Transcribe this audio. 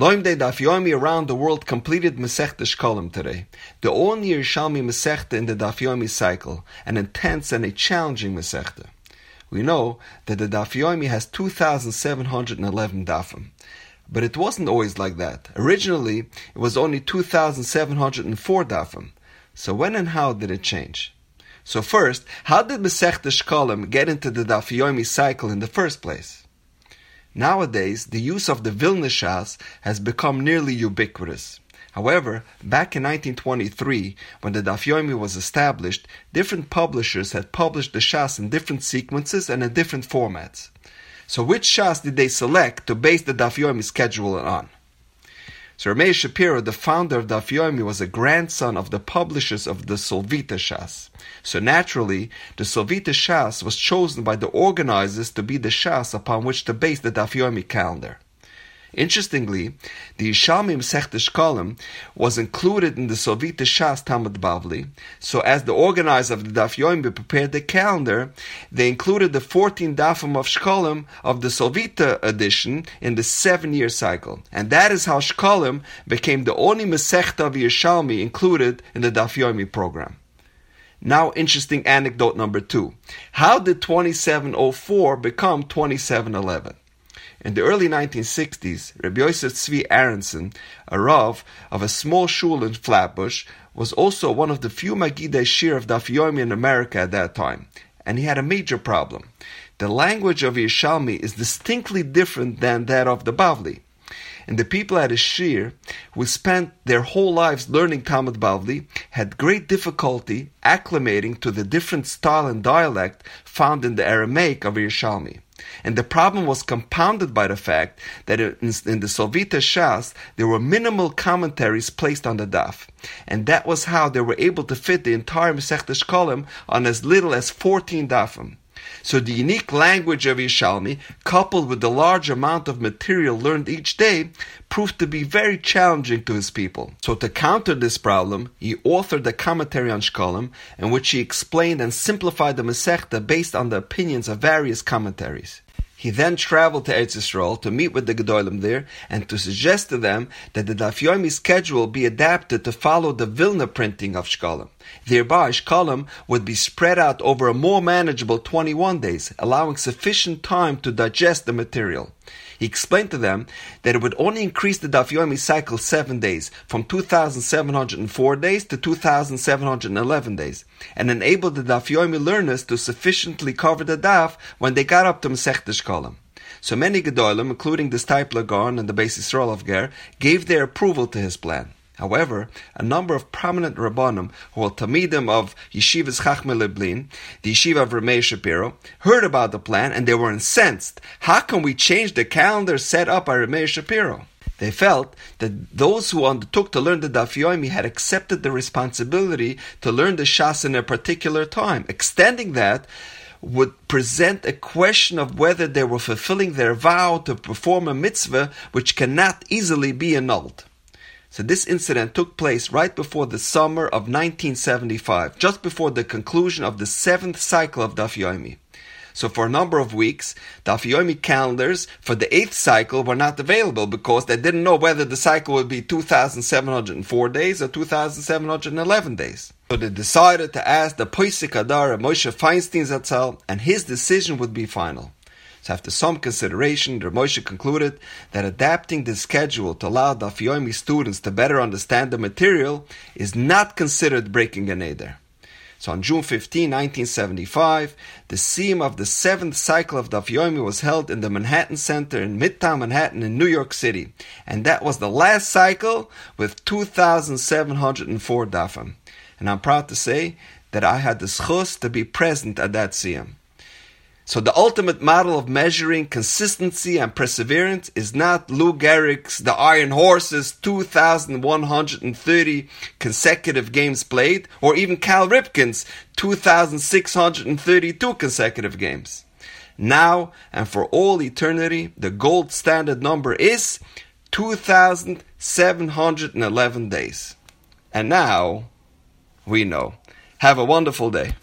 Lomdei Daf Yomi around the world completed Masechta Shkolim today. The only Yerushalmi Masechta in the Daf Yomi cycle, an intense and a challenging Masechta. We know that the Daf Yomi has 2,711 dafim. But it wasn't always like that. Originally, it was only 2,704 dafim. So when and how did it change? So first, how did Masechta Shkolim get into the Daf Yomi cycle in the first place? Nowadays, the use of the Vilna Shas has become nearly ubiquitous. However, back in 1923, when the Daf Yomi was established, different publishers had published the Shas in different sequences and in different formats. So which Shas did they select to base the Daf Yomi schedule on? So Ramesh Shapiro, the founder of Daf Yomi, was a grandson of the publishers of the Slavita Shas. So naturally, the Slavita Shas was chosen by the organizers to be the Shas upon which to base the Daf Yomi calendar. Interestingly, the Yerushalmi Masechta Shkolim was included in the Slavita Shas Talmud Bavli, so as the organizer of the Daf Yomi prepared the calendar, they included the 14 Dafim of Shkolim of the Slavita edition in the seven-year cycle. And that is how Shkolim became the only Masechta of Yerushalmi included in the Daf Yomi program. Now, interesting anecdote number two. How did 2704 become 2711? In the early 1960s, Rabbi Yosef Tzvi Aronson, a Rav of a small shul in Flatbush, was also one of the few Magidei Shiur of Daf Yomi in America at that time, and he had a major problem. The language of Yerushalmi is distinctly different than that of the Bavli. And the people at his shiur, who spent their whole lives learning Talmud Bavli, had great difficulty acclimating to the different style and dialect found in the Aramaic of Yerushalmi. And the problem was compounded by the fact that in, the Slavita Shas, there were minimal commentaries placed on the daf. And that was how they were able to fit the entire Masechta Shkolim on as little as 14 dafim. So the unique language of Yerushalmi, coupled with the large amount of material learned each day, proved to be very challenging to his people. So to counter this problem, he authored a commentary on Shkolim, in which he explained and simplified the Masechta based on the opinions of various commentaries. He then traveled to Eretz Yisrael to meet with the Gedolim there and to suggest to them that the Daf Yomi schedule be adapted to follow the Vilna printing of Shkolim. Thereby, Shkolim would be spread out over a more manageable 21 days, allowing sufficient time to digest the material. He explained to them that it would only increase the Daf Yomi cycle seven days, from 2,704 days to 2,711 days, and enable the Daf Yomi learners to sufficiently cover the Daf when they got up to Masech Shkolim. So many Gedolim, including the Steipler Gaon and the Beis Yisrael of Ger, gave their approval to his plan. However, a number of prominent Rabbanim who were Talmidim of Yeshivas Chachmei Lublin, the Yeshiva of Ramey Shapiro, heard about the plan and they were incensed. How can we change the calendar set up by Ramey Shapiro? They felt that those who undertook to learn the Daf Yomi had accepted the responsibility to learn the Shas in a particular time. Extending that would present a question of whether they were fulfilling their vow to perform a mitzvah which cannot easily be annulled. So this incident took place right before the summer of 1975, just before the conclusion of the seventh cycle of Daf Yomi. So for a number of weeks, Daf Yomi calendars for the eighth cycle were not available because they didn't know whether the cycle would be 2,704 days or 2,711 days. So they decided to ask the Poisik Adar Moshe Feinstein Zatzal, and his decision would be final. So after some consideration, the Moshe concluded that adapting the schedule to allow the Yomi students to better understand the material is not considered breaking an Eder. So on June 15, 1975, the Siyum of the seventh cycle of Daf Yomi was held in the Manhattan Center in Midtown Manhattan in New York City. And that was the last cycle with 2,704 Dafim. And I'm proud to say that I had the schus to be present at that Siyum. So the ultimate model of measuring consistency and perseverance is not Lou Gehrig's The Iron Horse's 2,130 consecutive games played, or even Cal Ripken's 2,632 consecutive games. Now and for all eternity, the gold standard number is 2,711 days. And now we know. Have a wonderful day.